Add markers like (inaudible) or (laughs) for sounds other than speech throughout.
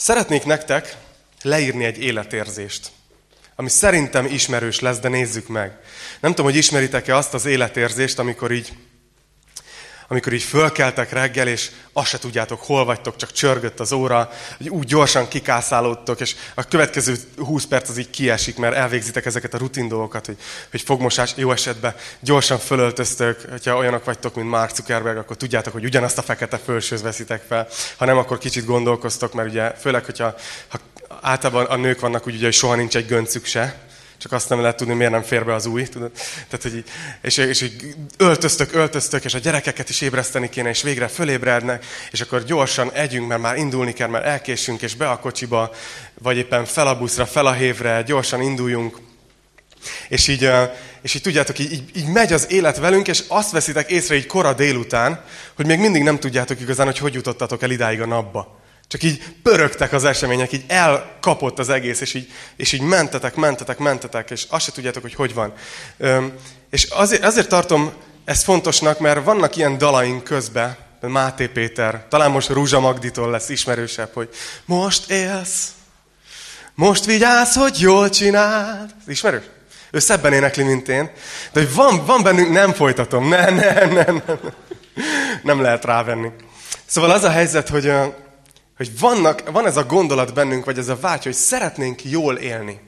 Szeretnék nektek leírni egy életérzést, ami szerintem ismerős lesz, de nézzük meg. Nem tudom, hogy ismeritek-e azt az életérzést, amikor így amikor így fölkeltek reggel, és azt se tudjátok, hol vagytok, csak csörgött az óra, hogy úgy gyorsan kikászálódtok, és a következő 20 perc az így kiesik, mert elvégzitek ezeket a rutin dolgokat, hogy, hogy fogmosás jó esetben gyorsan fölöltöztök, hogyha olyanok vagytok, mint Mark Zuckerberg, akkor tudjátok, hogy ugyanazt a fekete fölsőt veszitek fel, ha nem, akkor kicsit gondolkoztok, mert ugye főleg, hogyha ha általában a nők vannak úgy, ugye, hogy soha nincs egy göncük se, csak azt nem lehet tudni, miért nem fér be az új. Tudod? Tehát, hogy, és, és így öltöztök, öltöztök, és a gyerekeket is ébreszteni kéne, és végre fölébrednek, és akkor gyorsan együnk, mert már indulni kell, mert elkésünk, és be a kocsiba, vagy éppen fel a buszra, fel a hévre, gyorsan induljunk. És így, és így tudjátok, így, így, így megy az élet velünk, és azt veszitek észre így kora délután, hogy még mindig nem tudjátok igazán, hogy hogy jutottatok el idáig a napba. Csak így pörögtek az események, így elkapott az egész, és így, és így mentetek, mentetek, mentetek, és azt se tudjátok, hogy hogy van. Üm, és azért, azért tartom ezt fontosnak, mert vannak ilyen dalaink közben, Máté Péter, talán most Rúzsa Magditól lesz ismerősebb, hogy most élsz, most vigyázz, hogy jól csináld. Ismerős? Ő szebben énekli, mint én. De hogy van, van bennünk, nem folytatom, ne, ne, ne, ne. Nem lehet rávenni. Szóval az a helyzet, hogy hogy vannak, van ez a gondolat bennünk, vagy ez a vágy, hogy szeretnénk jól élni.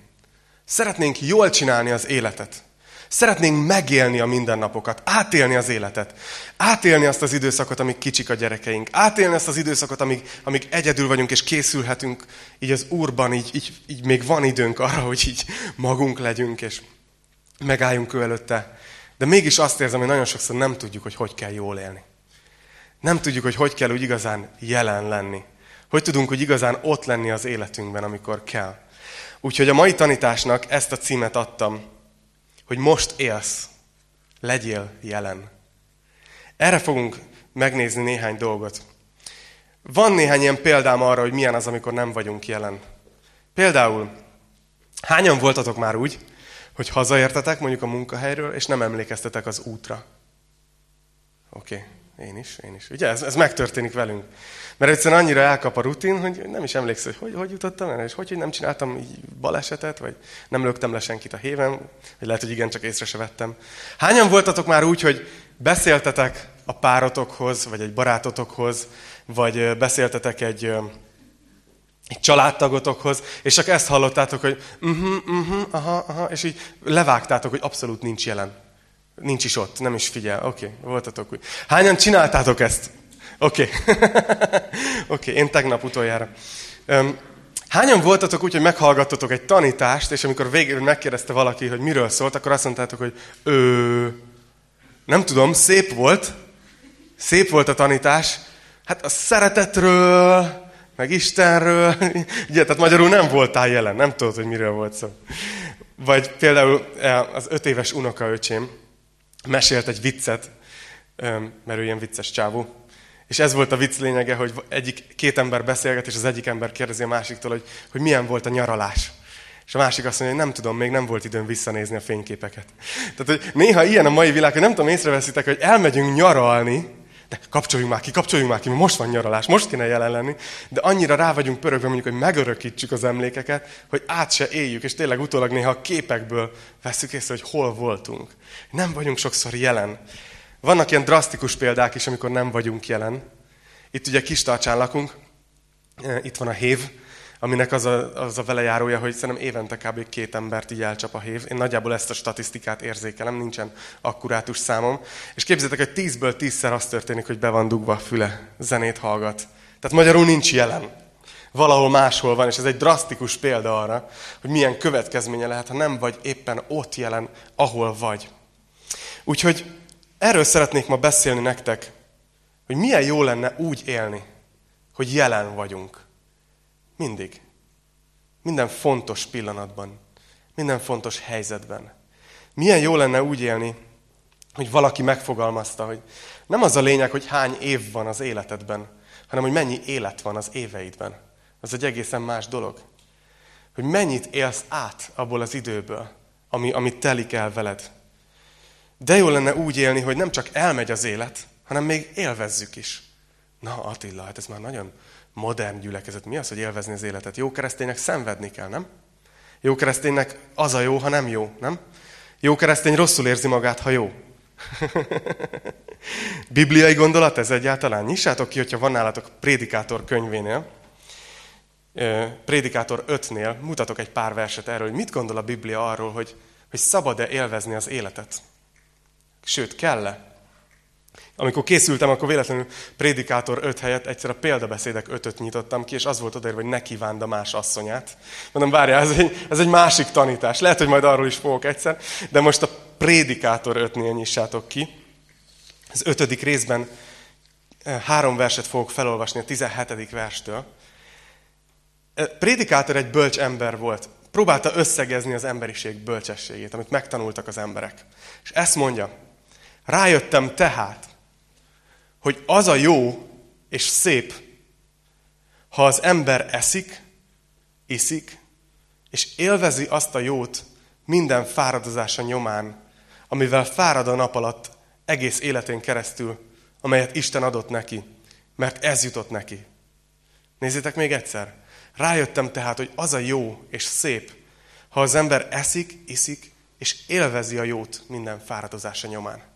Szeretnénk jól csinálni az életet. Szeretnénk megélni a mindennapokat, átélni az életet. Átélni azt az időszakot, amíg kicsik a gyerekeink. Átélni azt az időszakot, amíg, amíg egyedül vagyunk, és készülhetünk így az Úrban, így, így, így még van időnk arra, hogy így magunk legyünk, és megálljunk ő előtte. De mégis azt érzem, hogy nagyon sokszor nem tudjuk, hogy hogy kell jól élni. Nem tudjuk, hogy hogy kell úgy igazán jelen lenni. Hogy tudunk úgy igazán ott lenni az életünkben, amikor kell. Úgyhogy a mai tanításnak ezt a címet adtam, hogy most élsz, legyél jelen. Erre fogunk megnézni néhány dolgot. Van néhány ilyen példám arra, hogy milyen az, amikor nem vagyunk jelen. Például, hányan voltatok már úgy, hogy hazaértetek mondjuk a munkahelyről, és nem emlékeztetek az útra? Oké, okay. Én is, én is. Ugye ez, ez megtörténik velünk. Mert egyszerűen annyira elkap a rutin, hogy nem is emlékszel, hogy hogy, hogy jutottam el, és hogy, hogy nem csináltam így balesetet, vagy nem löktem le senkit a héven, vagy lehet, hogy igen, csak észre se vettem. Hányan voltatok már úgy, hogy beszéltetek a párotokhoz, vagy egy barátotokhoz, vagy beszéltetek egy, egy családtagotokhoz, és csak ezt hallottátok, hogy uh-huh, uh-huh, aha, aha, és így levágtátok, hogy abszolút nincs jelen. Nincs is ott, nem is figyel. Oké, okay, voltatok úgy. Hányan csináltátok ezt? Oké. Okay. (laughs) Oké, okay, én tegnap utoljára. Um, hányan voltatok úgy, hogy meghallgattatok egy tanítást, és amikor végül megkérdezte valaki, hogy miről szólt, akkor azt mondtátok, hogy ő, nem tudom, szép volt, szép volt a tanítás, hát a szeretetről, meg Istenről, (laughs) ugye, tehát magyarul nem voltál jelen, nem tudod, hogy miről volt szó. Vagy például eh, az öt éves unokaöcsém mesélt egy viccet, mert ő ilyen vicces csávó, és ez volt a vicc lényege, hogy egyik, két ember beszélget, és az egyik ember kérdezi a másiktól, hogy, hogy milyen volt a nyaralás. És a másik azt mondja, hogy nem tudom, még nem volt időm visszanézni a fényképeket. Tehát, hogy néha ilyen a mai világ, hogy nem tudom, észreveszitek, hogy elmegyünk nyaralni, de kapcsoljunk már ki, kapcsoljunk már ki, most van nyaralás, most kéne jelen lenni, de annyira rá vagyunk pörögve mondjuk, hogy megörökítsük az emlékeket, hogy át se éljük, és tényleg utólag néha a képekből veszük észre, hogy hol voltunk. Nem vagyunk sokszor jelen. Vannak ilyen drasztikus példák is, amikor nem vagyunk jelen. Itt ugye Kistarcsán lakunk, e, itt van a hév, aminek az a, az a velejárója, hogy szerintem évente kb. két embert így elcsap a hév. Én nagyjából ezt a statisztikát érzékelem, nincsen akkurátus számom. És képzeljétek, hogy tízből tízszer az történik, hogy be van dugva a füle, zenét hallgat. Tehát magyarul nincs jelen. Valahol máshol van, és ez egy drasztikus példa arra, hogy milyen következménye lehet, ha nem vagy éppen ott jelen, ahol vagy. Úgyhogy Erről szeretnék ma beszélni nektek, hogy milyen jó lenne úgy élni, hogy jelen vagyunk. Mindig. Minden fontos pillanatban. Minden fontos helyzetben. Milyen jó lenne úgy élni, hogy valaki megfogalmazta, hogy nem az a lényeg, hogy hány év van az életedben, hanem hogy mennyi élet van az éveidben. Az egy egészen más dolog. Hogy mennyit élsz át abból az időből, ami, ami telik el veled. De jó lenne úgy élni, hogy nem csak elmegy az élet, hanem még élvezzük is. Na Attila, hát ez már nagyon modern gyülekezet. Mi az, hogy élvezni az életet? Jó kereszténynek szenvedni kell, nem? Jó kereszténynek az a jó, ha nem jó, nem? Jó keresztény rosszul érzi magát, ha jó. (laughs) Bibliai gondolat ez egyáltalán? Nyissátok ki, hogyha van nálatok Prédikátor könyvénél, Prédikátor 5-nél mutatok egy pár verset erről, hogy mit gondol a Biblia arról, hogy, hogy szabad-e élvezni az életet. Sőt, kell-e? Amikor készültem, akkor véletlenül Prédikátor 5 helyett egyszer a példabeszédek 5-öt nyitottam ki, és az volt odaírva, hogy ne kívánd a más asszonyát. Mondom, várjál, ez egy, ez egy másik tanítás. Lehet, hogy majd arról is fogok egyszer, de most a Prédikátor 5-nél nyissátok ki. Az ötödik részben eh, három verset fogok felolvasni a 17. verstől. Eh, Prédikátor egy bölcs ember volt. Próbálta összegezni az emberiség bölcsességét, amit megtanultak az emberek. És ezt mondja, rájöttem tehát, hogy az a jó és szép, ha az ember eszik, iszik, és élvezi azt a jót minden fáradozása nyomán, amivel fárad a nap alatt egész életén keresztül, amelyet Isten adott neki, mert ez jutott neki. Nézzétek még egyszer. Rájöttem tehát, hogy az a jó és szép, ha az ember eszik, iszik, és élvezi a jót minden fáradozása nyomán.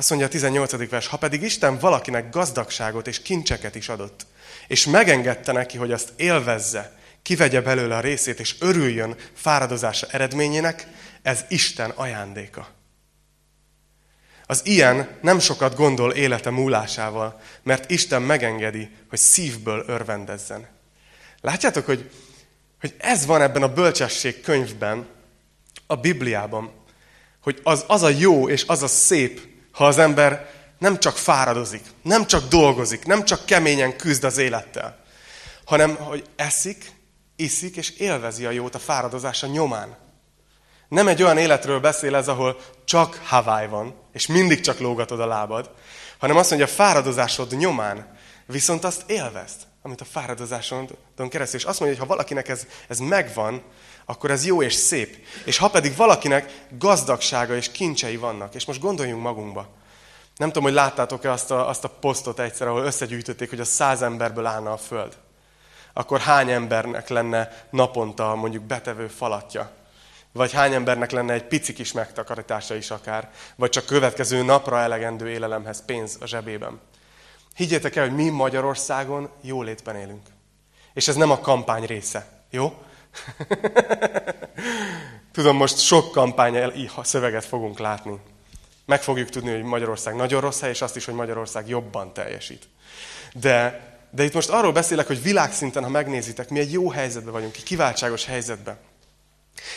Azt mondja a 18. vers, ha pedig Isten valakinek gazdagságot és kincseket is adott, és megengedte neki, hogy azt élvezze, kivegye belőle a részét, és örüljön fáradozása eredményének, ez Isten ajándéka. Az ilyen nem sokat gondol élete múlásával, mert Isten megengedi, hogy szívből örvendezzen. Látjátok, hogy, hogy ez van ebben a bölcsesség könyvben, a Bibliában, hogy az, az a jó és az a szép, ha az ember nem csak fáradozik, nem csak dolgozik, nem csak keményen küzd az élettel, hanem hogy eszik, iszik és élvezi a jót a fáradozása nyomán. Nem egy olyan életről beszél ez, ahol csak Hawaii van, és mindig csak lógatod a lábad, hanem azt mondja, a fáradozásod nyomán viszont azt élvezd, amit a fáradozáson keresztül. És azt mondja, hogy ha valakinek ez, ez megvan, akkor ez jó és szép. És ha pedig valakinek gazdagsága és kincsei vannak, és most gondoljunk magunkba. Nem tudom, hogy láttátok-e azt a, azt a posztot egyszer, ahol összegyűjtötték, hogy a száz emberből állna a föld. Akkor hány embernek lenne naponta mondjuk betevő falatja? Vagy hány embernek lenne egy pici kis megtakarítása is akár? Vagy csak következő napra elegendő élelemhez pénz a zsebében? Higgyétek el, hogy mi Magyarországon jólétben élünk. És ez nem a kampány része. Jó? (laughs) Tudom, most sok kampány szöveget fogunk látni. Meg fogjuk tudni, hogy Magyarország nagyon rossz hely, és azt is, hogy Magyarország jobban teljesít. De, de itt most arról beszélek, hogy világszinten, ha megnézitek, mi egy jó helyzetben vagyunk, egy kiváltságos helyzetben.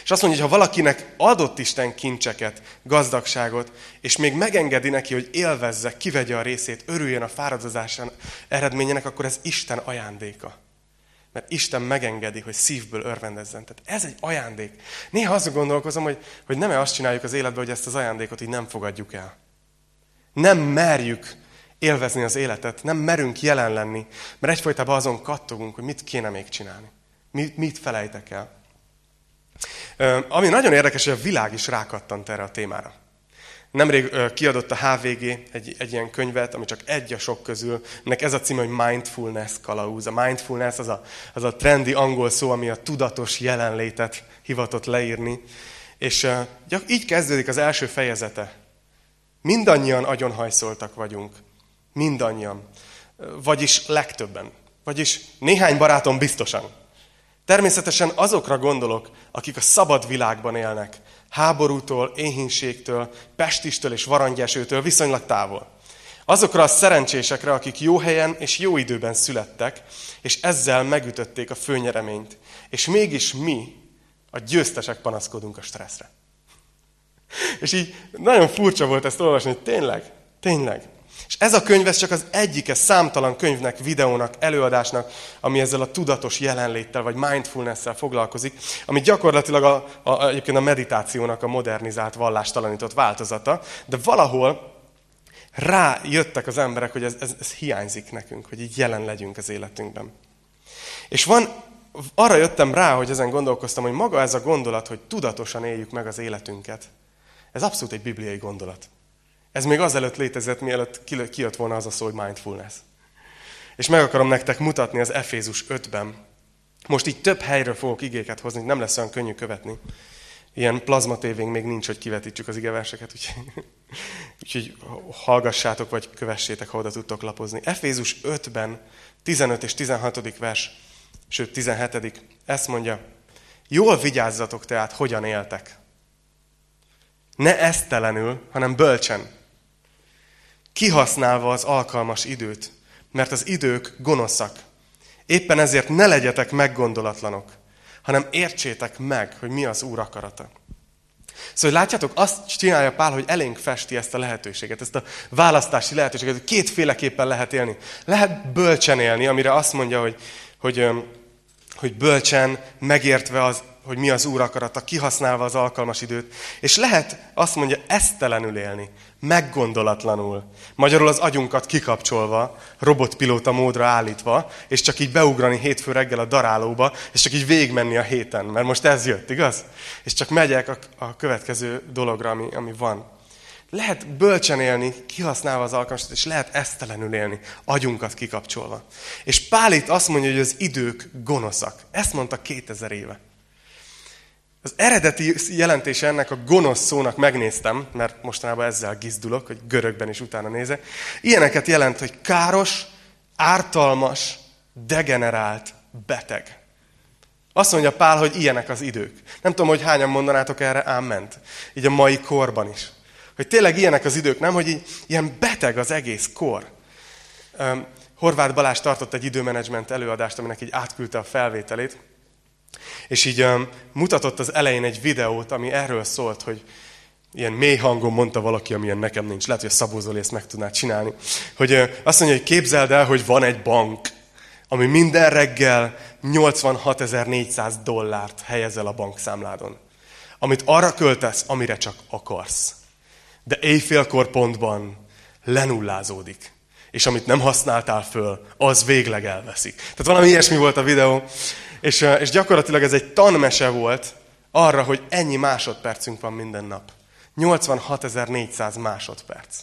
És azt mondja, hogy ha valakinek adott Isten kincseket, gazdagságot, és még megengedi neki, hogy élvezze, kivegye a részét, örüljön a fáradozásán eredményének, akkor ez Isten ajándéka. Mert Isten megengedi, hogy szívből örvendezzen. Tehát ez egy ajándék. Néha azt gondolkozom, hogy, hogy nem-e azt csináljuk az életben, hogy ezt az ajándékot így nem fogadjuk el. Nem merjük élvezni az életet, nem merünk jelen lenni, mert egyfolytában azon kattogunk, hogy mit kéne még csinálni. Mit, mit felejtek el. Ami nagyon érdekes, hogy a világ is rákattant erre a témára. Nemrég kiadott a HVG egy, egy ilyen könyvet, ami csak egy a sok közül. Ennek ez a címe, hogy Mindfulness kalauz. A mindfulness az a, az a trendi angol szó, ami a tudatos jelenlétet hivatott leírni. És uh, így kezdődik az első fejezete. Mindannyian agyonhajszoltak vagyunk. Mindannyian. Vagyis legtöbben. Vagyis néhány barátom biztosan. Természetesen azokra gondolok, akik a szabad világban élnek, háborútól, éhínségtől, pestistől és varangyesőtől viszonylag távol. Azokra a szerencsésekre, akik jó helyen és jó időben születtek, és ezzel megütötték a főnyereményt. És mégis mi, a győztesek panaszkodunk a stresszre. És így nagyon furcsa volt ezt olvasni, hogy tényleg, tényleg. És ez a könyv ez csak az egyike számtalan könyvnek, videónak, előadásnak, ami ezzel a tudatos jelenléttel vagy mindfulness-szel foglalkozik, ami gyakorlatilag a, a, egyébként a meditációnak a modernizált, vallástalanított változata, de valahol rájöttek az emberek, hogy ez, ez, ez hiányzik nekünk, hogy így jelen legyünk az életünkben. És van, arra jöttem rá, hogy ezen gondolkoztam, hogy maga ez a gondolat, hogy tudatosan éljük meg az életünket, ez abszolút egy bibliai gondolat. Ez még azelőtt létezett, mielőtt kijött volna az a szó, hogy mindfulness. És meg akarom nektek mutatni az Efézus 5-ben. Most így több helyről fogok igéket hozni, nem lesz olyan könnyű követni. Ilyen plazma tévénk még nincs, hogy kivetítsük az igeverseket, úgyhogy, (laughs) úgyhogy hallgassátok, vagy kövessétek, ha oda tudtok lapozni. Efézus 5-ben, 15 és 16. vers, sőt 17. ezt mondja, jól vigyázzatok tehát, hogyan éltek. Ne esztelenül, hanem bölcsen. Kihasználva az alkalmas időt, mert az idők gonoszak. Éppen ezért ne legyetek meggondolatlanok, hanem értsétek meg, hogy mi az Úr akarata. Szóval látjátok, azt csinálja Pál, hogy elénk festi ezt a lehetőséget, ezt a választási lehetőséget, hogy kétféleképpen lehet élni. Lehet bölcsen élni, amire azt mondja, hogy, hogy, hogy bölcsen, megértve az hogy mi az Úr akarata, kihasználva az alkalmas időt. És lehet, azt mondja, esztelenül élni, meggondolatlanul. Magyarul az agyunkat kikapcsolva, robotpilóta módra állítva, és csak így beugrani hétfő reggel a darálóba, és csak így végigmenni a héten, mert most ez jött, igaz? És csak megyek a, a következő dologra, ami, ami van. Lehet bölcsen élni, kihasználva az alkalmat, és lehet esztelenül élni, agyunkat kikapcsolva. És Pál itt azt mondja, hogy az idők gonoszak. Ezt mondta 2000 éve. Az eredeti jelentése ennek a gonosz szónak megnéztem, mert mostanában ezzel gizdulok, hogy görögben is utána nézek. Ilyeneket jelent, hogy káros, ártalmas, degenerált, beteg. Azt mondja Pál, hogy ilyenek az idők. Nem tudom, hogy hányan mondanátok erre ámment. Így a mai korban is. Hogy tényleg ilyenek az idők, nem? Hogy így, ilyen beteg az egész kor. Um, Horváth Balázs tartott egy időmenedzsment előadást, aminek így átküldte a felvételét. És így um, mutatott az elején egy videót, ami erről szólt, hogy ilyen mély hangon mondta valaki, amilyen nekem nincs. Lehet, hogy a Szabó Zoli ezt meg tudná csinálni. Hogy uh, azt mondja, hogy képzeld el, hogy van egy bank, ami minden reggel 86.400 dollárt helyezel a bankszámládon. Amit arra költesz, amire csak akarsz. De éjfélkor pontban lenullázódik. És amit nem használtál föl, az végleg elveszik. Tehát valami ilyesmi volt a videó. És, és gyakorlatilag ez egy tanmese volt arra, hogy ennyi másodpercünk van minden nap. 86.400 másodperc.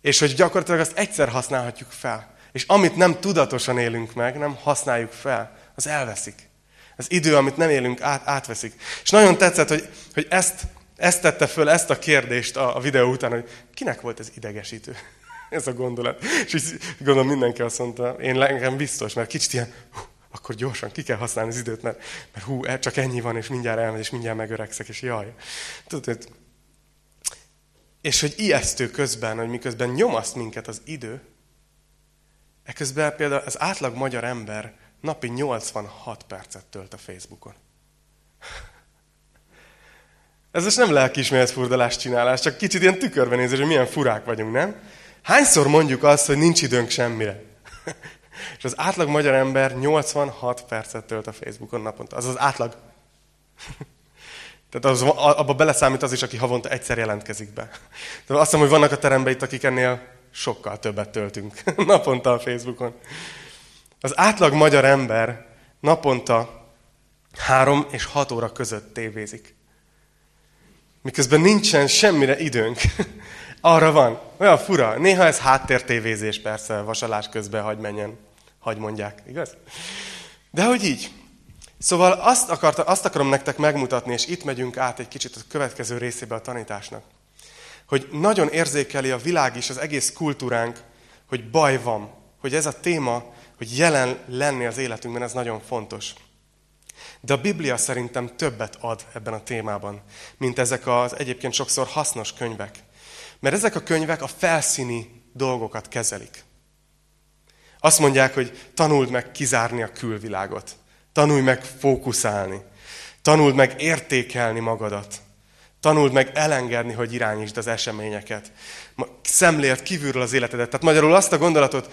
És hogy gyakorlatilag azt egyszer használhatjuk fel. És amit nem tudatosan élünk meg, nem használjuk fel, az elveszik. Az idő, amit nem élünk, át, átveszik. És nagyon tetszett, hogy, hogy ezt, ezt tette föl, ezt a kérdést a, a videó után, hogy kinek volt ez idegesítő? (laughs) ez a gondolat. És így gondolom mindenki azt mondta, én nekem biztos, mert kicsit ilyen, hú, akkor gyorsan ki kell használni az időt, mert, mert hú, e, csak ennyi van, és mindjárt elmegy, és mindjárt megöregszek, és jaj. Tudod, és hogy ijesztő közben, hogy miközben nyomaszt minket az idő, eközben például az átlag magyar ember napi 86 percet tölt a Facebookon. Ez most nem lelkiismeretfurdalás csinálás, csak kicsit ilyen tükörbenézés, hogy milyen furák vagyunk, nem? Hányszor mondjuk azt, hogy nincs időnk semmire? És az átlag magyar ember 86 percet tölt a Facebookon naponta. Az az átlag. (laughs) Tehát az, abba beleszámít az is, aki havonta egyszer jelentkezik be. (laughs) Tehát azt hiszem, hogy vannak a teremben itt, akik ennél sokkal többet töltünk (laughs) naponta a Facebookon. Az átlag magyar ember naponta három és hat óra között tévézik. Miközben nincsen semmire időnk. Arra van. Olyan fura. Néha ez háttértévézés persze, vasalás közben hagy menjen hagy mondják, igaz? De hogy így. Szóval azt, akarta, azt akarom nektek megmutatni, és itt megyünk át egy kicsit a következő részébe a tanításnak, hogy nagyon érzékeli a világ is, az egész kultúránk, hogy baj van, hogy ez a téma, hogy jelen lenni az életünkben, ez nagyon fontos. De a Biblia szerintem többet ad ebben a témában, mint ezek az egyébként sokszor hasznos könyvek. Mert ezek a könyvek a felszíni dolgokat kezelik. Azt mondják, hogy tanuld meg kizárni a külvilágot. Tanulj meg fókuszálni. Tanuld meg értékelni magadat. Tanuld meg elengedni, hogy irányítsd az eseményeket. Szemlélt kívülről az életedet. Tehát magyarul azt a gondolatot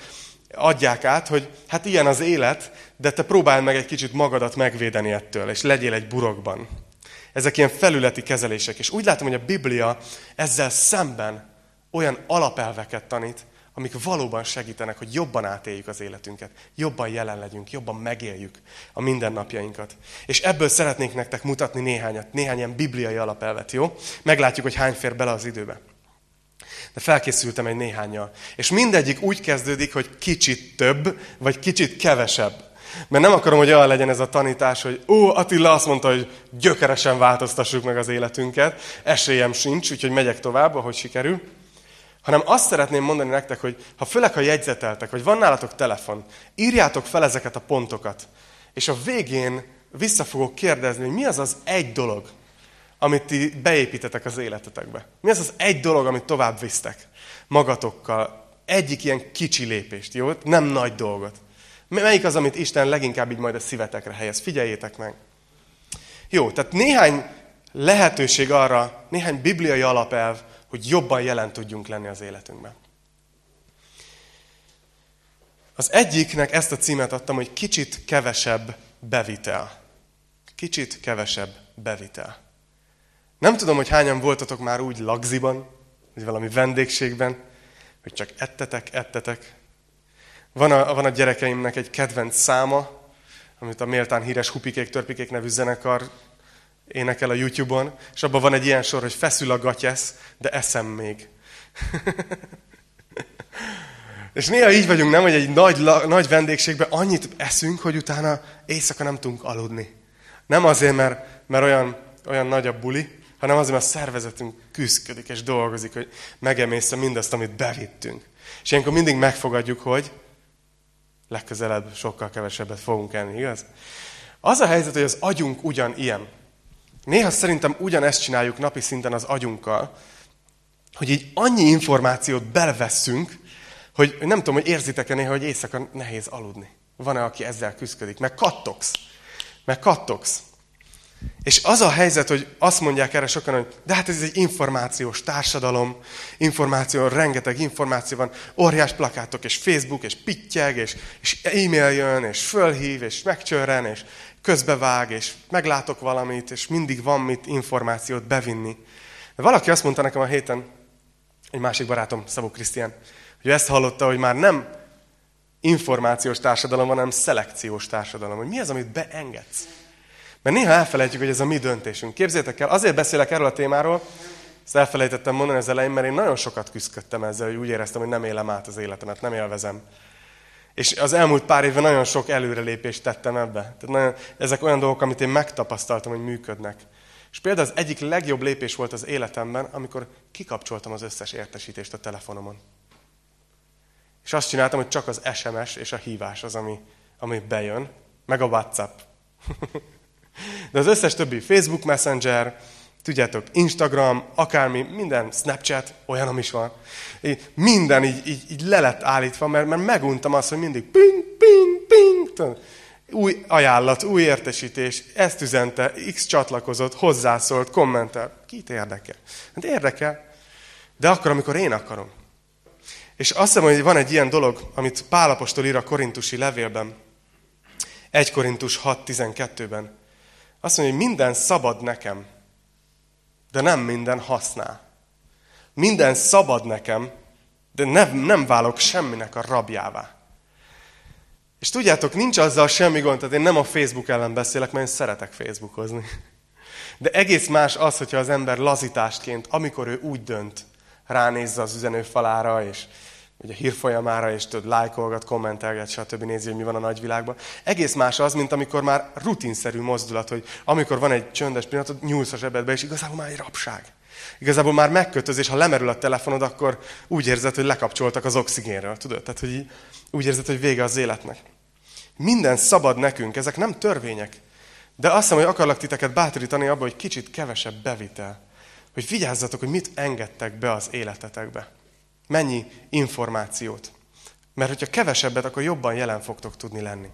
adják át, hogy hát ilyen az élet, de te próbáld meg egy kicsit magadat megvédeni ettől, és legyél egy burokban. Ezek ilyen felületi kezelések. És úgy látom, hogy a Biblia ezzel szemben olyan alapelveket tanít, amik valóban segítenek, hogy jobban átéljük az életünket, jobban jelen legyünk, jobban megéljük a mindennapjainkat. És ebből szeretnénk nektek mutatni néhányat, néhány ilyen bibliai alapelvet, jó? Meglátjuk, hogy hány fér bele az időbe. De felkészültem egy néhányal. És mindegyik úgy kezdődik, hogy kicsit több, vagy kicsit kevesebb. Mert nem akarom, hogy olyan legyen ez a tanítás, hogy ó, Attila azt mondta, hogy gyökeresen változtassuk meg az életünket, esélyem sincs, úgyhogy megyek tovább, ahogy sikerül. Hanem azt szeretném mondani nektek, hogy ha főleg, ha jegyzeteltek, vagy van nálatok telefon, írjátok fel ezeket a pontokat, és a végén vissza fogok kérdezni, hogy mi az az egy dolog, amit ti beépítetek az életetekbe. Mi az az egy dolog, amit tovább visztek magatokkal. Egyik ilyen kicsi lépést, jó? Nem nagy dolgot. Melyik az, amit Isten leginkább így majd a szívetekre helyez? Figyeljétek meg. Jó, tehát néhány lehetőség arra, néhány bibliai alapelv, hogy jobban jelen tudjunk lenni az életünkben. Az egyiknek ezt a címet adtam, hogy kicsit kevesebb bevitel. Kicsit kevesebb bevitel. Nem tudom, hogy hányan voltatok már úgy lagziban, vagy valami vendégségben, hogy csak ettetek, ettetek. Van a, van a gyerekeimnek egy kedvenc száma, amit a méltán híres Hupikék, Törpikék nevű zenekar énekel a YouTube-on, és abban van egy ilyen sor, hogy feszül a gatyesz, de eszem még. (laughs) és néha így vagyunk, nem, hogy egy nagy, nagy vendégségben annyit eszünk, hogy utána éjszaka nem tudunk aludni. Nem azért, mert, mert olyan, olyan nagy a buli, hanem azért, mert a szervezetünk küzdködik és dolgozik, hogy megemészze mindazt, amit bevittünk. És ilyenkor mindig megfogadjuk, hogy legközelebb sokkal kevesebbet fogunk enni, igaz? Az a helyzet, hogy az agyunk ugyan ilyen. Néha szerintem ugyanezt csináljuk napi szinten az agyunkkal, hogy így annyi információt belvesszünk, hogy nem tudom, hogy érzitek-e néha, hogy éjszaka nehéz aludni. Van-e, aki ezzel küzdik? Meg kattogsz. Meg kattogsz. És az a helyzet, hogy azt mondják erre sokan, hogy de hát ez egy információs társadalom, információ, rengeteg információ van, óriás plakátok, és Facebook, és pittyeg, és, és e-mail jön, és fölhív, és megcsörren, és közbevág, és meglátok valamit, és mindig van mit információt bevinni. De valaki azt mondta nekem a héten, egy másik barátom, Szabó Krisztián, hogy ezt hallotta, hogy már nem információs társadalom, hanem szelekciós társadalom. Hogy mi az, amit beengedsz? Mert néha elfelejtjük, hogy ez a mi döntésünk. Képzétek el, azért beszélek erről a témáról, ezt elfelejtettem mondani az elején, mert én nagyon sokat küzdöttem ezzel, hogy úgy éreztem, hogy nem élem át az életemet, nem élvezem. És az elmúlt pár évben nagyon sok előrelépést tettem ebbe. Tehát nagyon, ezek olyan dolgok, amit én megtapasztaltam, hogy működnek. És például az egyik legjobb lépés volt az életemben, amikor kikapcsoltam az összes értesítést a telefonomon. És azt csináltam, hogy csak az SMS és a hívás az, ami, ami bejön, meg a WhatsApp. (laughs) De az összes többi Facebook Messenger, tudjátok, Instagram, akármi, minden, Snapchat, olyanom is van. Minden így, így, így le lett állítva, mert, mert meguntam azt, hogy mindig ping, ping, ping, új ajánlat, új értesítés, ezt üzente, X csatlakozott, hozzászólt, kommentel. Kit érdekel? Hát érdekel, de akkor, amikor én akarom. És azt hiszem, hogy van egy ilyen dolog, amit Pálapostól ír a korintusi levélben, 1 Korintus 6.12-ben. Azt mondja, hogy minden szabad nekem, de nem minden használ. Minden szabad nekem, de nem, nem válok semminek a rabjává. És tudjátok, nincs azzal semmi gond, tehát én nem a Facebook ellen beszélek, mert én szeretek Facebookozni. De egész más az, hogyha az ember lazítástként, amikor ő úgy dönt, ránézze az üzenőfalára, és ugye hírfolyamára, és tudod, lájkolgat, kommentelget, stb. nézi, hogy mi van a nagyvilágban. Egész más az, mint amikor már rutinszerű mozdulat, hogy amikor van egy csöndes pillanat, nyúlsz a zsebedbe, és igazából már egy rapság. Igazából már megkötöz, és ha lemerül a telefonod, akkor úgy érzed, hogy lekapcsoltak az oxigénről, tudod? Tehát, hogy úgy érzed, hogy vége az életnek. Minden szabad nekünk, ezek nem törvények. De azt hiszem, hogy akarlak titeket bátorítani abba, hogy kicsit kevesebb bevitel. Hogy vigyázzatok, hogy mit engedtek be az életetekbe. Mennyi információt. Mert hogyha kevesebbet, akkor jobban jelen fogtok tudni lenni.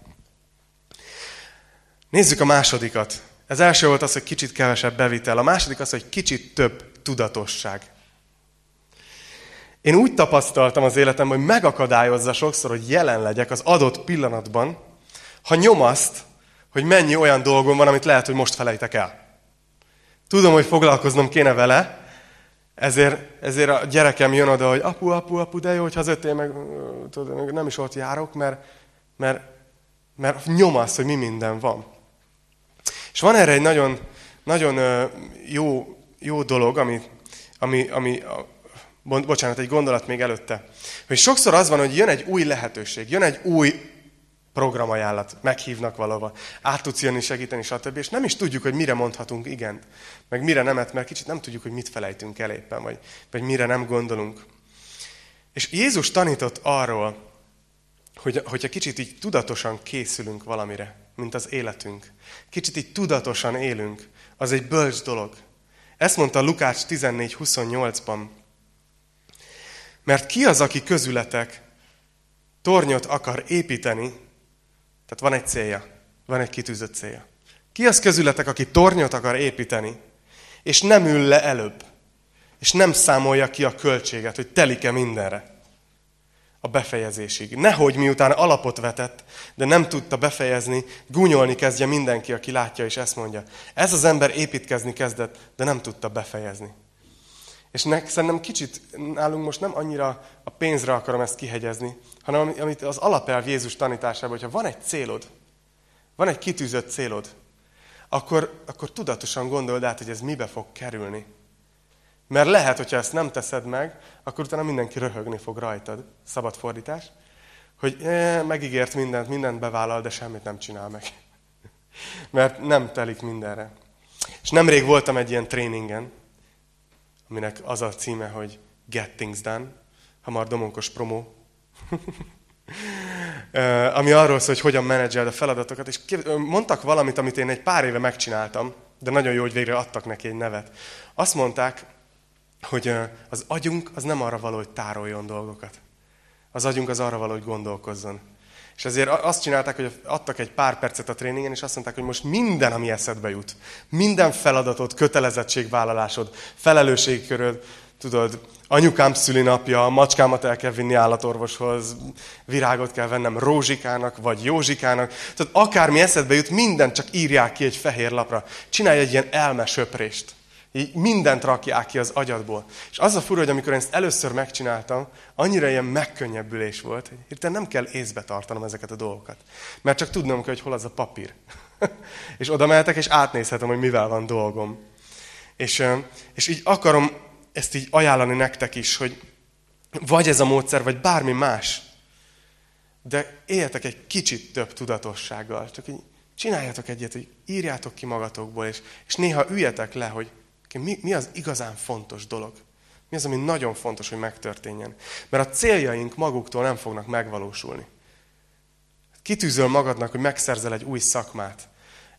Nézzük a másodikat. Ez első volt az, hogy kicsit kevesebb bevitel. A második az, hogy kicsit több tudatosság. Én úgy tapasztaltam az életemben, hogy megakadályozza sokszor, hogy jelen legyek az adott pillanatban, ha nyomaszt, hogy mennyi olyan dolgom van, amit lehet, hogy most felejtek el. Tudom, hogy foglalkoznom kéne vele, ezért, ezért a gyerekem jön oda, hogy apu, apu, apu, de jó, hogy hazajöttél, meg tudod, nem is ott járok, mert, mert, mert nyomasz, hogy mi minden van. És van erre egy nagyon, nagyon jó, jó dolog, ami, ami, ami bocsánat, egy gondolat még előtte, hogy sokszor az van, hogy jön egy új lehetőség, jön egy új programajánlat, meghívnak valahova, át tudsz jönni, segíteni, stb. És nem is tudjuk, hogy mire mondhatunk igent, meg mire nemet, mert kicsit nem tudjuk, hogy mit felejtünk el éppen, vagy, vagy mire nem gondolunk. És Jézus tanított arról, hogy, hogyha kicsit így tudatosan készülünk valamire, mint az életünk, kicsit így tudatosan élünk, az egy bölcs dolog. Ezt mondta Lukács 14.28-ban. Mert ki az, aki közületek tornyot akar építeni, tehát van egy célja, van egy kitűzött célja. Ki az közületek, aki tornyot akar építeni, és nem ül le előbb, és nem számolja ki a költséget, hogy telik-e mindenre a befejezésig. Nehogy miután alapot vetett, de nem tudta befejezni, gúnyolni kezdje mindenki, aki látja és ezt mondja. Ez az ember építkezni kezdett, de nem tudta befejezni. És ne, szerintem kicsit nálunk most nem annyira a pénzre akarom ezt kihegyezni, hanem amit az alapelv Jézus tanításában, hogyha van egy célod, van egy kitűzött célod, akkor, akkor tudatosan gondold át, hogy ez mibe fog kerülni. Mert lehet, hogyha ezt nem teszed meg, akkor utána mindenki röhögni fog rajtad. Szabad fordítás. Hogy e, megígért mindent, mindent bevállal, de semmit nem csinál meg. (laughs) Mert nem telik mindenre. És nemrég voltam egy ilyen tréningen, aminek az a címe, hogy Get Things Done. Hamar domonkos promó. (laughs) ami arról szól, hogy hogyan menedzseld a feladatokat, és mondtak valamit, amit én egy pár éve megcsináltam, de nagyon jó, hogy végre adtak neki egy nevet. Azt mondták, hogy az agyunk az nem arra való, hogy tároljon dolgokat. Az agyunk az arra való, hogy gondolkozzon. És ezért azt csinálták, hogy adtak egy pár percet a tréningen, és azt mondták, hogy most minden, ami eszedbe jut, minden feladatot, kötelezettségvállalásod, felelősségköröd, tudod, anyukám szülinapja, macskámat el kell vinni állatorvoshoz, virágot kell vennem Rózsikának, vagy Józsikának. Tehát akármi eszedbe jut, mindent csak írják ki egy fehér lapra. Csinálj egy ilyen elmesöprést. Így mindent rakják ki az agyadból. És az a fura, hogy amikor én ezt először megcsináltam, annyira ilyen megkönnyebbülés volt, hogy hirtelen nem kell észbe tartanom ezeket a dolgokat. Mert csak tudnom kell, hogy hol az a papír. (laughs) és oda mehetek, és átnézhetem, hogy mivel van dolgom. És, és így akarom ezt így ajánlani nektek is, hogy vagy ez a módszer, vagy bármi más, de éljetek egy kicsit több tudatossággal. Csak így csináljatok egyet, hogy írjátok ki magatokból, és, és néha üljetek le, hogy mi, mi az igazán fontos dolog? Mi az, ami nagyon fontos, hogy megtörténjen? Mert a céljaink maguktól nem fognak megvalósulni. Kitűzöl magadnak, hogy megszerzel egy új szakmát.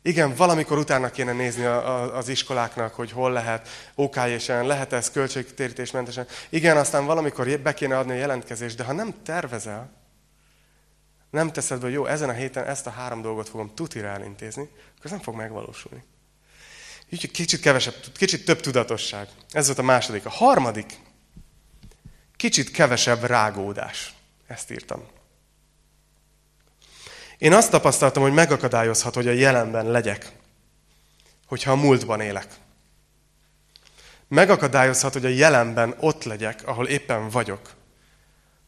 Igen, valamikor utána kéne nézni a, a, az iskoláknak, hogy hol lehet OK-ésen, lehet ez költségtérítésmentesen. Igen, aztán valamikor be kéne adni a jelentkezést, de ha nem tervezel, nem teszed be, hogy jó, ezen a héten ezt a három dolgot fogom tutira elintézni, akkor nem fog megvalósulni. Így kicsit kevesebb, kicsit több tudatosság. Ez volt a második. A harmadik, kicsit kevesebb rágódás. Ezt írtam. Én azt tapasztaltam, hogy megakadályozhat, hogy a jelenben legyek, hogyha a múltban élek. Megakadályozhat, hogy a jelenben ott legyek, ahol éppen vagyok,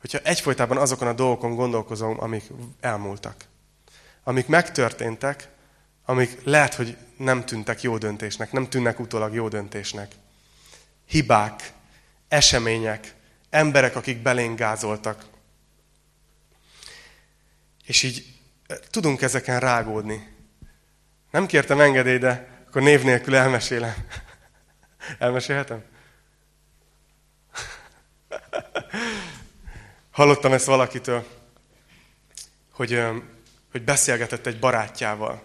hogyha egyfolytában azokon a dolgokon gondolkozom, amik elmúltak. Amik megtörténtek, amik lehet, hogy nem tűntek jó döntésnek, nem tűnnek utólag jó döntésnek. Hibák, események, emberek, akik belénk gázoltak. És így tudunk ezeken rágódni. Nem kértem engedély, de akkor név nélkül elmesélem. (laughs) Elmesélhetem? (laughs) Hallottam ezt valakitől, hogy, hogy beszélgetett egy barátjával.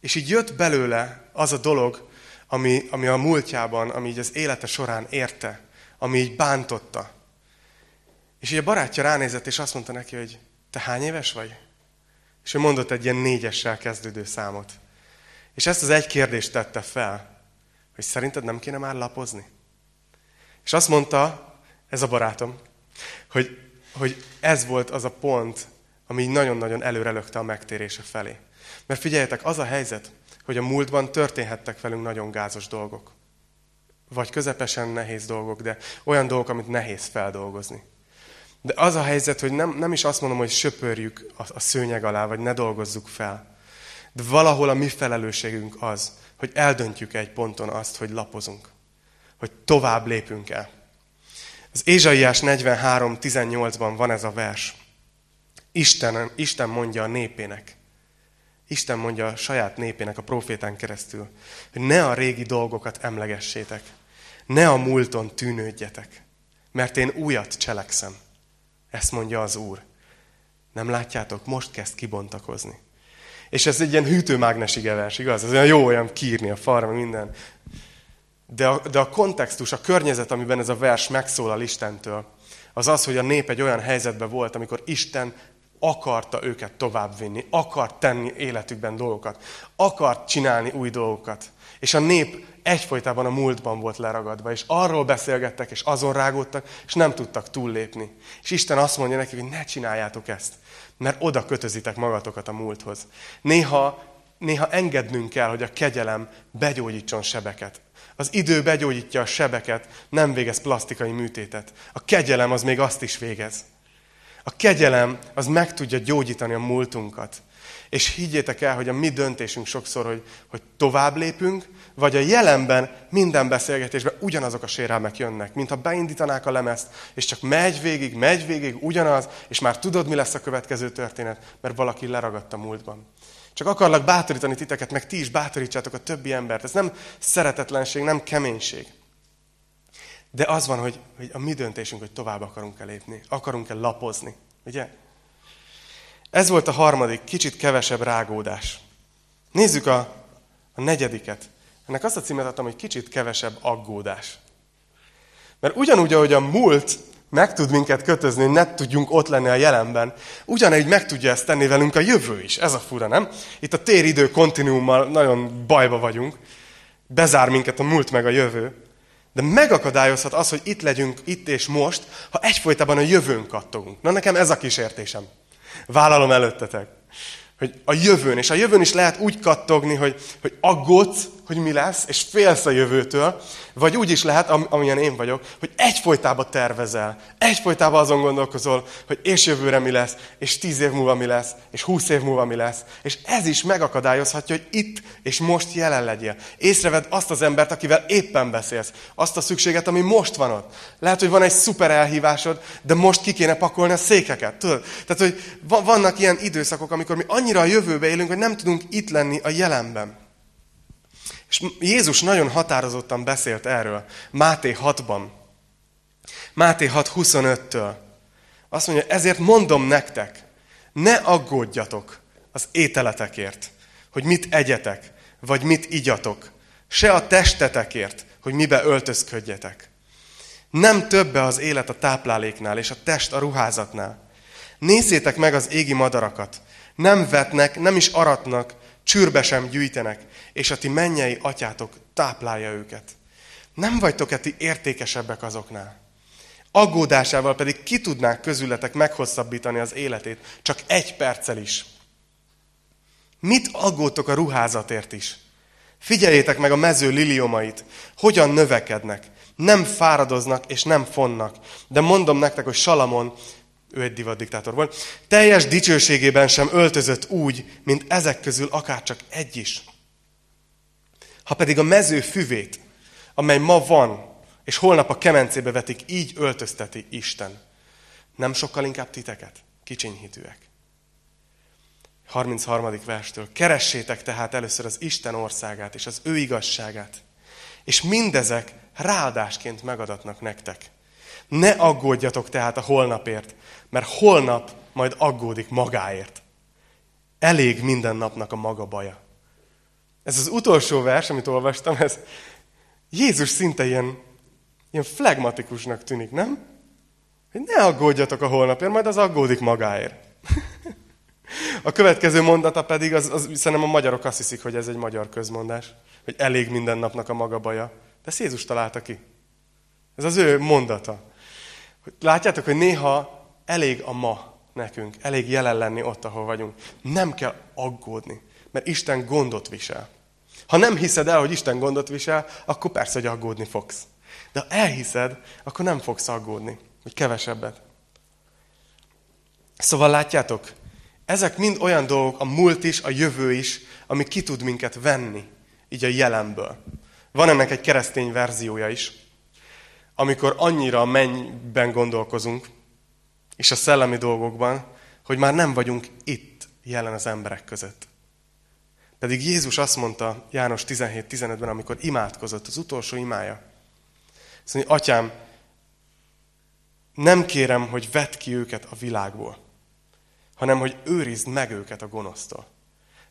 És így jött belőle az a dolog, ami, ami a múltjában, ami így az élete során érte, ami így bántotta. És így a barátja ránézett, és azt mondta neki, hogy te hány éves vagy? És ő mondott egy ilyen négyessel kezdődő számot. És ezt az egy kérdést tette fel, hogy szerinted nem kéne már lapozni? És azt mondta, ez a barátom, hogy, hogy ez volt az a pont, ami nagyon-nagyon előrelökte a megtérése felé. Mert figyeljetek, az a helyzet, hogy a múltban történhettek velünk nagyon gázos dolgok. Vagy közepesen nehéz dolgok, de olyan dolgok, amit nehéz feldolgozni. De az a helyzet, hogy nem, nem is azt mondom, hogy söpörjük a, a szőnyeg alá, vagy ne dolgozzuk fel. De valahol a mi felelősségünk az, hogy eldöntjük egy ponton azt, hogy lapozunk. Hogy tovább lépünk el. Az Ézsaiás 43.18-ban van ez a vers. Isten, Isten mondja a népének, Isten mondja a saját népének a profétán keresztül, hogy ne a régi dolgokat emlegessétek, ne a múlton tűnődjetek, mert én újat cselekszem. Ezt mondja az Úr. Nem látjátok? Most kezd kibontakozni. És ez egy ilyen hűtőmágnes vers, igaz? Ez olyan jó olyan kírni a farma, minden. De a, de a kontextus, a környezet, amiben ez a vers megszólal Istentől, az az, hogy a nép egy olyan helyzetben volt, amikor Isten akarta őket továbbvinni, akart tenni életükben dolgokat, akart csinálni új dolgokat. És a nép egyfolytában a múltban volt leragadva, és arról beszélgettek, és azon rágódtak, és nem tudtak túllépni. És Isten azt mondja nekik, hogy ne csináljátok ezt, mert oda kötözitek magatokat a múlthoz. Néha, néha engednünk kell, hogy a kegyelem begyógyítson sebeket. Az idő begyógyítja a sebeket, nem végez plastikai műtétet. A kegyelem az még azt is végez. A kegyelem az meg tudja gyógyítani a múltunkat. És higgyétek el, hogy a mi döntésünk sokszor, hogy, hogy tovább lépünk, vagy a jelenben minden beszélgetésben ugyanazok a sérelmek jönnek, mintha beindítanák a lemezt, és csak megy végig, megy végig, ugyanaz, és már tudod, mi lesz a következő történet, mert valaki leragadt a múltban. Csak akarlak bátorítani titeket, meg ti is bátorítsátok a többi embert. Ez nem szeretetlenség, nem keménység. De az van, hogy, hogy a mi döntésünk, hogy tovább akarunk-e lépni, akarunk-e lapozni. Ugye? Ez volt a harmadik, kicsit kevesebb rágódás. Nézzük a, a negyediket. Ennek azt a címet adtam, hogy kicsit kevesebb aggódás. Mert ugyanúgy, ahogy a múlt meg tud minket kötözni, hogy ne tudjunk ott lenni a jelenben, ugyanígy meg tudja ezt tenni velünk a jövő is. Ez a fura, nem? Itt a téridő kontinuummal nagyon bajba vagyunk. Bezár minket a múlt meg a jövő. De megakadályozhat az, hogy itt legyünk, itt és most, ha egyfolytában a jövőn kattogunk. Na nekem ez a kísértésem. Vállalom előttetek. Hogy a jövőn, és a jövőn is lehet úgy kattogni, hogy, hogy aggódsz, hogy mi lesz, és félsz a jövőtől, vagy úgy is lehet, amilyen én vagyok, hogy egyfolytában tervezel, egyfolytában azon gondolkozol, hogy és jövőre mi lesz, és tíz év múlva mi lesz, és húsz év múlva mi lesz. És ez is megakadályozhatja, hogy itt és most jelen legyél. Észrevedd azt az embert, akivel éppen beszélsz, azt a szükséget, ami most van ott. Lehet, hogy van egy szuper elhívásod, de most ki kéne pakolni a székeket. Tudod? Tehát, hogy vannak ilyen időszakok, amikor mi annyira a jövőbe élünk, hogy nem tudunk itt lenni a jelenben. És Jézus nagyon határozottan beszélt erről Máté 6-ban. Máté 6.25-től. Azt mondja, ezért mondom nektek, ne aggódjatok az ételetekért, hogy mit egyetek, vagy mit igyatok, se a testetekért, hogy mibe öltözködjetek. Nem többe az élet a tápláléknál, és a test a ruházatnál. Nézzétek meg az égi madarakat. Nem vetnek, nem is aratnak, csürbe sem gyűjtenek, és a ti mennyei atyátok táplálja őket. Nem vagytok-e ti értékesebbek azoknál? Aggódásával pedig ki tudnák közületek meghosszabbítani az életét, csak egy perccel is. Mit aggódtok a ruházatért is? Figyeljétek meg a mező liliomait, hogyan növekednek, nem fáradoznak és nem fonnak. De mondom nektek, hogy Salamon ő egy diktátor volt, teljes dicsőségében sem öltözött úgy, mint ezek közül akárcsak egy is. Ha pedig a mező füvét, amely ma van, és holnap a kemencébe vetik, így öltözteti Isten. Nem sokkal inkább titeket, kicsinyhitűek. 33. verstől. Keressétek tehát először az Isten országát és az ő igazságát, és mindezek ráadásként megadatnak nektek. Ne aggódjatok tehát a holnapért, mert holnap majd aggódik magáért. Elég minden napnak a maga baja. Ez az utolsó vers, amit olvastam, ez Jézus szinte ilyen, ilyen flegmatikusnak tűnik, nem? Hogy ne aggódjatok a holnapért, majd az aggódik magáért. (laughs) A következő mondata pedig, az, az, szerintem a magyarok azt hiszik, hogy ez egy magyar közmondás, hogy elég minden napnak a maga baja. De ezt Jézus találta ki. Ez az ő mondata. Látjátok, hogy néha elég a ma nekünk, elég jelen lenni ott, ahol vagyunk. Nem kell aggódni, mert Isten gondot visel. Ha nem hiszed el, hogy Isten gondot visel, akkor persze, hogy aggódni fogsz. De ha elhiszed, akkor nem fogsz aggódni, hogy kevesebbet. Szóval látjátok, ezek mind olyan dolgok, a múlt is, a jövő is, ami ki tud minket venni, így a jelenből. Van ennek egy keresztény verziója is, amikor annyira a mennyben gondolkozunk, és a szellemi dolgokban, hogy már nem vagyunk itt jelen az emberek között. Pedig Jézus azt mondta János 17-15-ben, amikor imádkozott, az utolsó imája. Azt mondja, atyám, nem kérem, hogy vedd ki őket a világból, hanem hogy őrizd meg őket a gonosztól.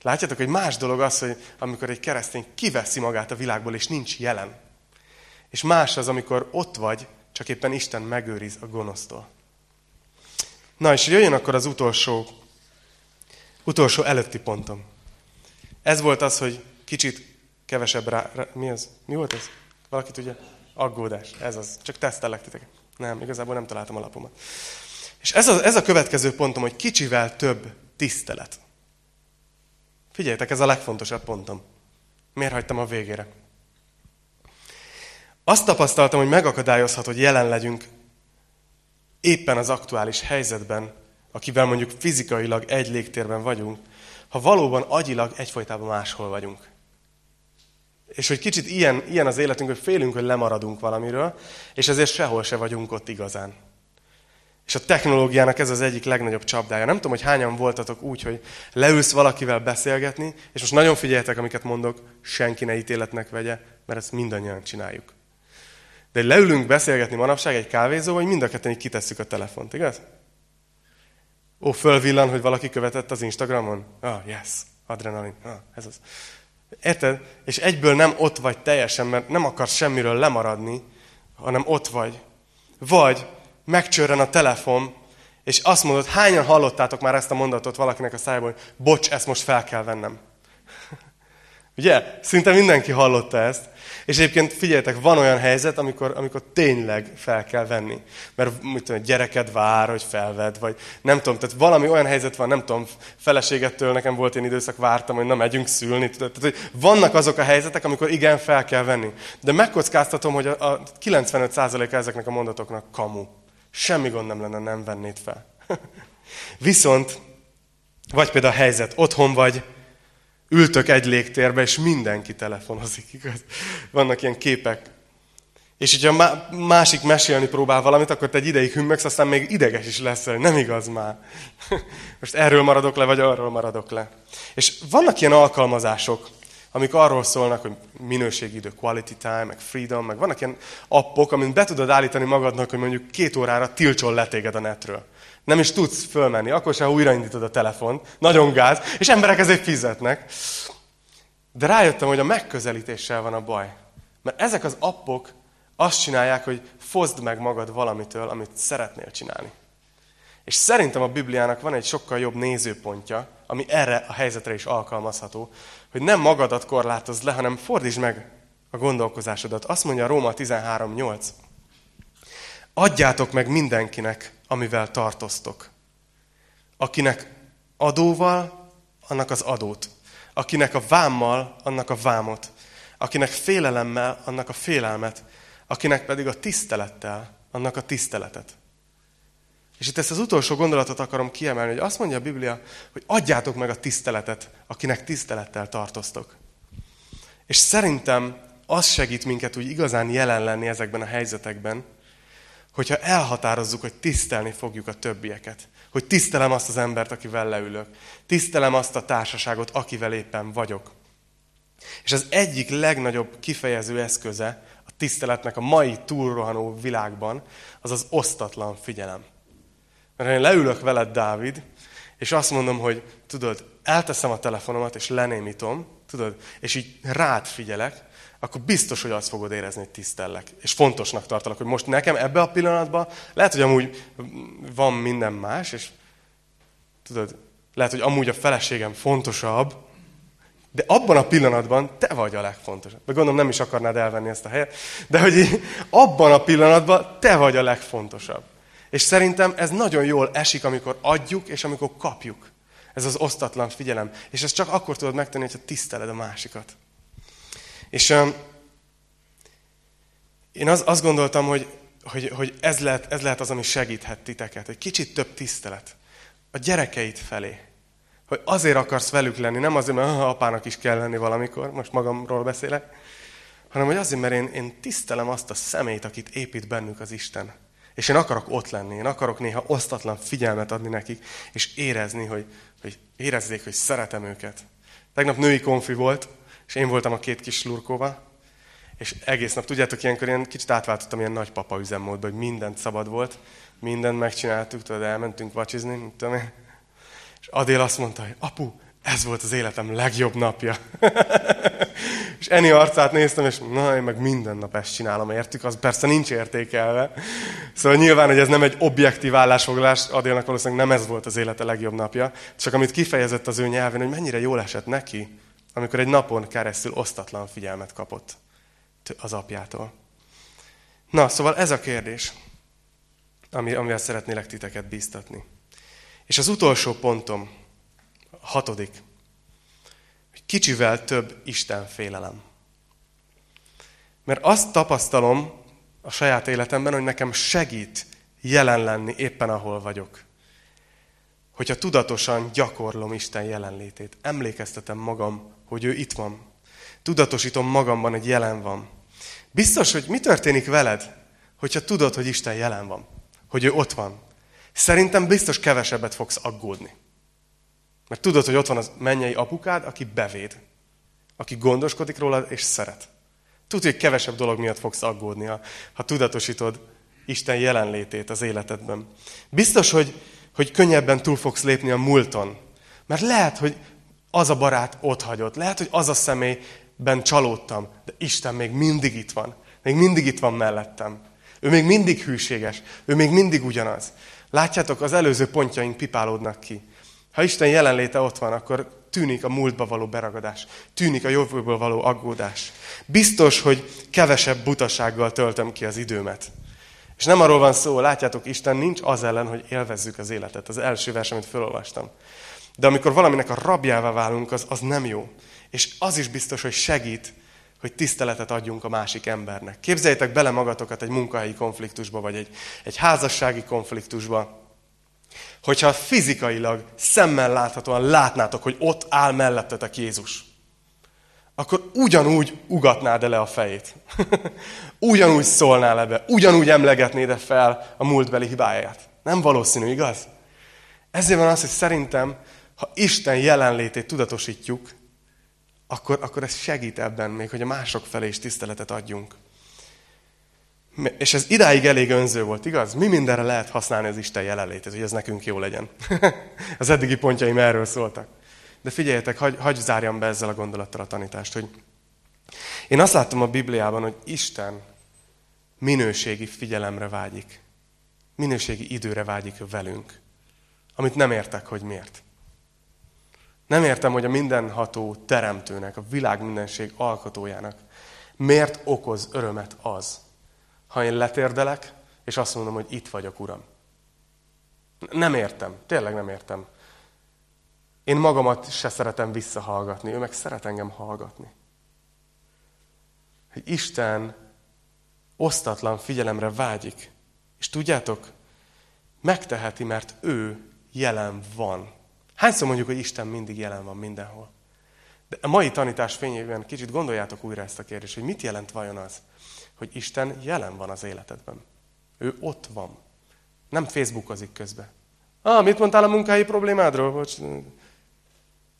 Látjátok, hogy más dolog az, hogy amikor egy keresztény kiveszi magát a világból, és nincs jelen. És más az, amikor ott vagy, csak éppen Isten megőriz a gonosztól. Na, és jöjjön akkor az utolsó, utolsó előtti pontom. Ez volt az, hogy kicsit kevesebb rá, rá... Mi az? Mi volt ez? Valaki tudja? Aggódás. Ez az. Csak tesztelek titeket. Nem, igazából nem találtam a lapomat. És ez a, ez a következő pontom, hogy kicsivel több tisztelet. Figyeljetek, ez a legfontosabb pontom. Miért hagytam a végére? Azt tapasztaltam, hogy megakadályozhat, hogy jelen legyünk éppen az aktuális helyzetben, akivel mondjuk fizikailag egy légtérben vagyunk, ha valóban agyilag egyfolytában máshol vagyunk. És hogy kicsit ilyen, ilyen az életünk, hogy félünk, hogy lemaradunk valamiről, és ezért sehol se vagyunk ott igazán. És a technológiának ez az egyik legnagyobb csapdája. Nem tudom, hogy hányan voltatok úgy, hogy leülsz valakivel beszélgetni, és most nagyon figyeljetek, amiket mondok, senki ne ítéletnek vegye, mert ezt mindannyian csináljuk. De leülünk beszélgetni manapság egy kávézó, vagy mind a ketten így kitesszük a telefont, igaz? Ó, fölvillan, hogy valaki követett az Instagramon? Ah, yes, adrenalin, ah, ez az. Érted? És egyből nem ott vagy teljesen, mert nem akarsz semmiről lemaradni, hanem ott vagy. Vagy megcsörren a telefon, és azt mondod, hányan hallottátok már ezt a mondatot valakinek a szájából, hogy bocs, ezt most fel kell vennem. (laughs) Ugye? Szinte mindenki hallotta ezt. És egyébként figyeljetek, van olyan helyzet, amikor, amikor tényleg fel kell venni. Mert mit tudom, gyereked vár, hogy felved, vagy nem tudom, tehát valami olyan helyzet van, nem tudom, feleségettől nekem volt én időszak, vártam, hogy na megyünk szülni. Tehát, hogy vannak azok a helyzetek, amikor igen, fel kell venni. De megkockáztatom, hogy a, a 95%-a ezeknek a mondatoknak kamu. Semmi gond nem lenne, nem vennéd fel. (laughs) Viszont, vagy például a helyzet, otthon vagy, ültök egy légtérbe, és mindenki telefonozik, igaz? Vannak ilyen képek. És hogyha másik mesélni próbál valamit, akkor te egy ideig hümmögsz, aztán még ideges is leszel. Nem igaz már. (laughs) Most erről maradok le, vagy arról maradok le. És vannak ilyen alkalmazások, amik arról szólnak, hogy minőségi idő, quality time, meg freedom, meg vannak ilyen appok, amin be tudod állítani magadnak, hogy mondjuk két órára tiltson le téged a netről. Nem is tudsz fölmenni, akkor se újraindítod a telefont, nagyon gáz, és emberek ezért fizetnek. De rájöttem, hogy a megközelítéssel van a baj. Mert ezek az appok azt csinálják, hogy fozd meg magad valamitől, amit szeretnél csinálni. És szerintem a Bibliának van egy sokkal jobb nézőpontja, ami erre a helyzetre is alkalmazható, hogy nem magadat korlátozd le, hanem fordítsd meg a gondolkozásodat. Azt mondja a Róma 13.8. Adjátok meg mindenkinek, amivel tartoztok. Akinek adóval, annak az adót. Akinek a vámmal, annak a vámot. Akinek félelemmel, annak a félelmet. Akinek pedig a tisztelettel, annak a tiszteletet. És itt ezt az utolsó gondolatot akarom kiemelni, hogy azt mondja a Biblia, hogy adjátok meg a tiszteletet, akinek tisztelettel tartoztok. És szerintem az segít minket úgy igazán jelen lenni ezekben a helyzetekben, hogyha elhatározzuk, hogy tisztelni fogjuk a többieket. Hogy tisztelem azt az embert, akivel leülök. Tisztelem azt a társaságot, akivel éppen vagyok. És az egyik legnagyobb kifejező eszköze a tiszteletnek a mai túlrohanó világban, az az osztatlan figyelem. Mert én leülök veled, Dávid, és azt mondom, hogy tudod, elteszem a telefonomat, és lenémítom, tudod, és így rád figyelek, akkor biztos, hogy azt fogod érezni, hogy tisztellek. És fontosnak tartalak, hogy most nekem ebbe a pillanatban, lehet, hogy amúgy van minden más, és tudod, lehet, hogy amúgy a feleségem fontosabb, de abban a pillanatban te vagy a legfontosabb. De gondolom nem is akarnád elvenni ezt a helyet, de hogy abban a pillanatban te vagy a legfontosabb. És szerintem ez nagyon jól esik, amikor adjuk, és amikor kapjuk. Ez az osztatlan figyelem. És ezt csak akkor tudod megtenni, hogyha tiszteled a másikat. És um, én az, azt gondoltam, hogy, hogy, hogy ez, lehet, ez lehet az, ami segíthet titeket. Egy kicsit több tisztelet. A gyerekeit felé. Hogy azért akarsz velük lenni, nem azért, mert apának is kell lenni valamikor, most magamról beszélek, hanem hogy azért, mert én, én tisztelem azt a szemét, akit épít bennük az Isten. És én akarok ott lenni, én akarok néha osztatlan figyelmet adni nekik, és érezni, hogy, hogy érezzék, hogy szeretem őket. Tegnap női konfi volt, és én voltam a két kis lurkóval, és egész nap, tudjátok, ilyenkor én kicsit átváltottam ilyen nagypapa üzemmódba, hogy mindent szabad volt, mindent megcsináltuk, tudod, elmentünk vacsizni, mit tudom én. És Adél azt mondta, hogy apu, ez volt az életem legjobb napja. (laughs) és Eni arcát néztem, és na, én meg minden nap ezt csinálom, értük? Az persze nincs értékelve. Szóval nyilván, hogy ez nem egy objektív állásfoglalás, Adélnak valószínűleg nem ez volt az élete legjobb napja, csak amit kifejezett az ő nyelvén, hogy mennyire jól esett neki, amikor egy napon keresztül osztatlan figyelmet kapott az apjától. Na, szóval ez a kérdés, ami, amivel szeretnélek titeket bíztatni. És az utolsó pontom, hatodik, hogy kicsivel több Isten félelem. Mert azt tapasztalom a saját életemben, hogy nekem segít jelen lenni éppen ahol vagyok. Hogyha tudatosan gyakorlom Isten jelenlétét, emlékeztetem magam, hogy ő itt van. Tudatosítom magamban, hogy jelen van. Biztos, hogy mi történik veled, hogyha tudod, hogy Isten jelen van, hogy ő ott van. Szerintem biztos kevesebbet fogsz aggódni. Mert tudod, hogy ott van az mennyei apukád, aki bevéd, aki gondoskodik róla és szeret. Tudod, hogy kevesebb dolog miatt fogsz aggódni, ha tudatosítod Isten jelenlétét az életedben. Biztos, hogy, hogy könnyebben túl fogsz lépni a múlton. Mert lehet, hogy az a barát ott hagyott. Lehet, hogy az a személyben csalódtam, de Isten még mindig itt van. Még mindig itt van mellettem. Ő még mindig hűséges. Ő még mindig ugyanaz. Látjátok, az előző pontjaink pipálódnak ki. Ha Isten jelenléte ott van, akkor tűnik a múltba való beragadás. Tűnik a jövőből való aggódás. Biztos, hogy kevesebb butasággal töltöm ki az időmet. És nem arról van szó, látjátok, Isten nincs az ellen, hogy élvezzük az életet. Az első vers, amit felolvastam. De amikor valaminek a rabjává válunk, az, az nem jó. És az is biztos, hogy segít, hogy tiszteletet adjunk a másik embernek. Képzeljétek bele magatokat egy munkahelyi konfliktusba, vagy egy, egy házassági konfliktusba, hogyha fizikailag, szemmel láthatóan látnátok, hogy ott áll mellettetek Jézus, akkor ugyanúgy ugatnád le a fejét. (laughs) ugyanúgy szólnál ebbe, ugyanúgy emlegetnéd fel a múltbeli hibáját. Nem valószínű, igaz? Ezért van az, hogy szerintem ha Isten jelenlétét tudatosítjuk, akkor, akkor ez segít ebben még, hogy a mások felé is tiszteletet adjunk. És ez idáig elég önző volt, igaz? Mi mindenre lehet használni az Isten jelenlétét, hogy ez nekünk jó legyen. (laughs) az eddigi pontjaim erről szóltak. De figyeljetek, hagy, hagy zárjam be ezzel a gondolattal a tanítást, hogy én azt láttam a Bibliában, hogy Isten minőségi figyelemre vágyik. Minőségi időre vágyik velünk. Amit nem értek, hogy miért. Nem értem, hogy a mindenható teremtőnek, a világ mindenség alkotójának miért okoz örömet az, ha én letérdelek, és azt mondom, hogy itt vagyok, Uram. Nem értem, tényleg nem értem. Én magamat se szeretem visszahallgatni, ő meg szeret engem hallgatni. Hogy Isten osztatlan figyelemre vágyik. És tudjátok, megteheti, mert ő jelen van Hányszor mondjuk, hogy Isten mindig jelen van mindenhol? De a mai tanítás fényében kicsit gondoljátok újra ezt a kérdést, hogy mit jelent vajon az, hogy Isten jelen van az életedben. Ő ott van. Nem Facebookozik közben. Ah, mit mondtál a munkai problémádról? Bocs.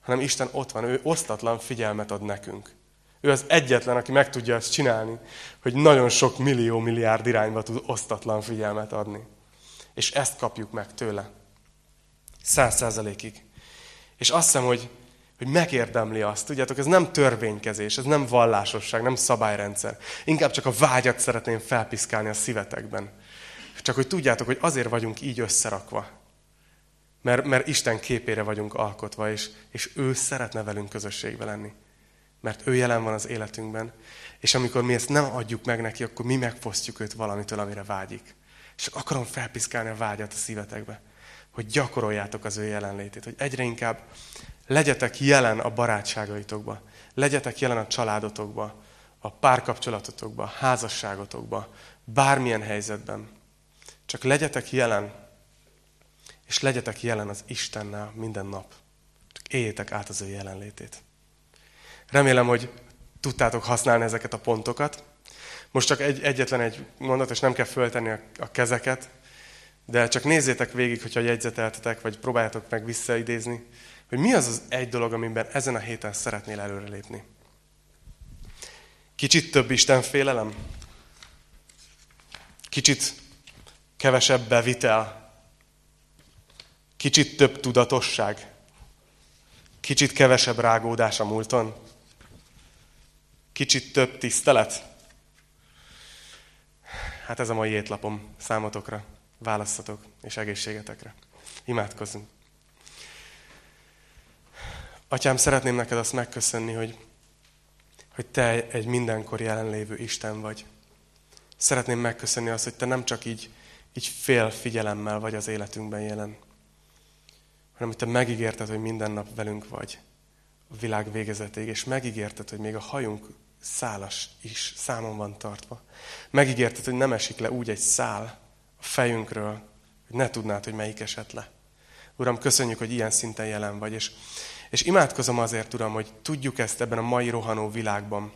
Hanem Isten ott van, ő osztatlan figyelmet ad nekünk. Ő az egyetlen, aki meg tudja ezt csinálni, hogy nagyon sok millió, milliárd irányba tud osztatlan figyelmet adni. És ezt kapjuk meg tőle. Száz százalékig. És azt hiszem, hogy, hogy megérdemli azt. Tudjátok, ez nem törvénykezés, ez nem vallásosság, nem szabályrendszer. Inkább csak a vágyat szeretném felpiszkálni a szívetekben. Csak hogy tudjátok, hogy azért vagyunk így összerakva. Mert, mert Isten képére vagyunk alkotva, és, és ő szeretne velünk közösségbe lenni. Mert ő jelen van az életünkben. És amikor mi ezt nem adjuk meg neki, akkor mi megfosztjuk őt valamitől, amire vágyik. És akarom felpiszkálni a vágyat a szívetekbe hogy gyakoroljátok az ő jelenlétét, hogy egyre inkább legyetek jelen a barátságaitokba, legyetek jelen a családotokba, a párkapcsolatotokba, a házasságotokba, bármilyen helyzetben. Csak legyetek jelen, és legyetek jelen az Istennel minden nap. Csak éljétek át az ő jelenlétét. Remélem, hogy tudtátok használni ezeket a pontokat. Most csak egy, egyetlen egy mondat, és nem kell föltenni a, a kezeket, de csak nézzétek végig, hogyha jegyzeteltetek, vagy próbáljátok meg visszaidézni, hogy mi az az egy dolog, amiben ezen a héten szeretnél előrelépni. Kicsit több Isten félelem? Kicsit kevesebb bevitel? Kicsit több tudatosság? Kicsit kevesebb rágódás a múlton? Kicsit több tisztelet? Hát ez a mai étlapom számotokra. Választatok és egészségetekre. Imádkozzunk. Atyám, szeretném neked azt megköszönni, hogy, hogy te egy mindenkor jelenlévő Isten vagy. Szeretném megköszönni azt, hogy te nem csak így, így fél figyelemmel vagy az életünkben jelen, hanem hogy te megígérted, hogy minden nap velünk vagy a világ végezetéig, és megígérted, hogy még a hajunk szálas is számon van tartva. Megígérted, hogy nem esik le úgy egy szál a fejünkről, hogy ne tudnád, hogy melyik esett le. Uram, köszönjük, hogy ilyen szinten jelen vagy, és, és imádkozom azért, Uram, hogy tudjuk ezt ebben a mai rohanó világban,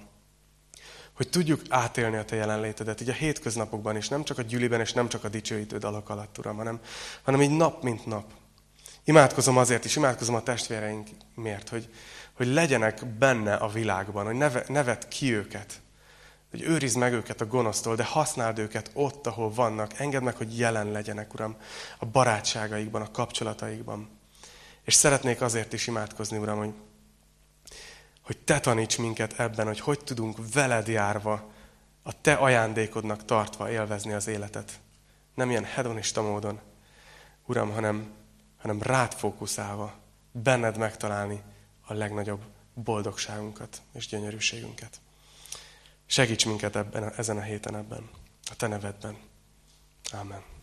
hogy tudjuk átélni a Te jelenlétedet, így a hétköznapokban is, nem csak a gyűliben, és nem csak a dicsőítő dalok alatt, Uram, hanem, hanem így nap, mint nap. Imádkozom azért is, imádkozom a testvéreinkért, hogy, hogy legyenek benne a világban, hogy neve, nevet ki őket, hogy őrizd meg őket a gonosztól, de használd őket ott, ahol vannak. Engedd meg, hogy jelen legyenek, Uram, a barátságaikban, a kapcsolataikban. És szeretnék azért is imádkozni, Uram, hogy, hogy Te taníts minket ebben, hogy hogy tudunk veled járva, a Te ajándékodnak tartva élvezni az életet. Nem ilyen hedonista módon, Uram, hanem, hanem rád fókuszálva, benned megtalálni a legnagyobb boldogságunkat és gyönyörűségünket. Segíts minket ebben, ezen a héten ebben, a Te nevedben. Amen.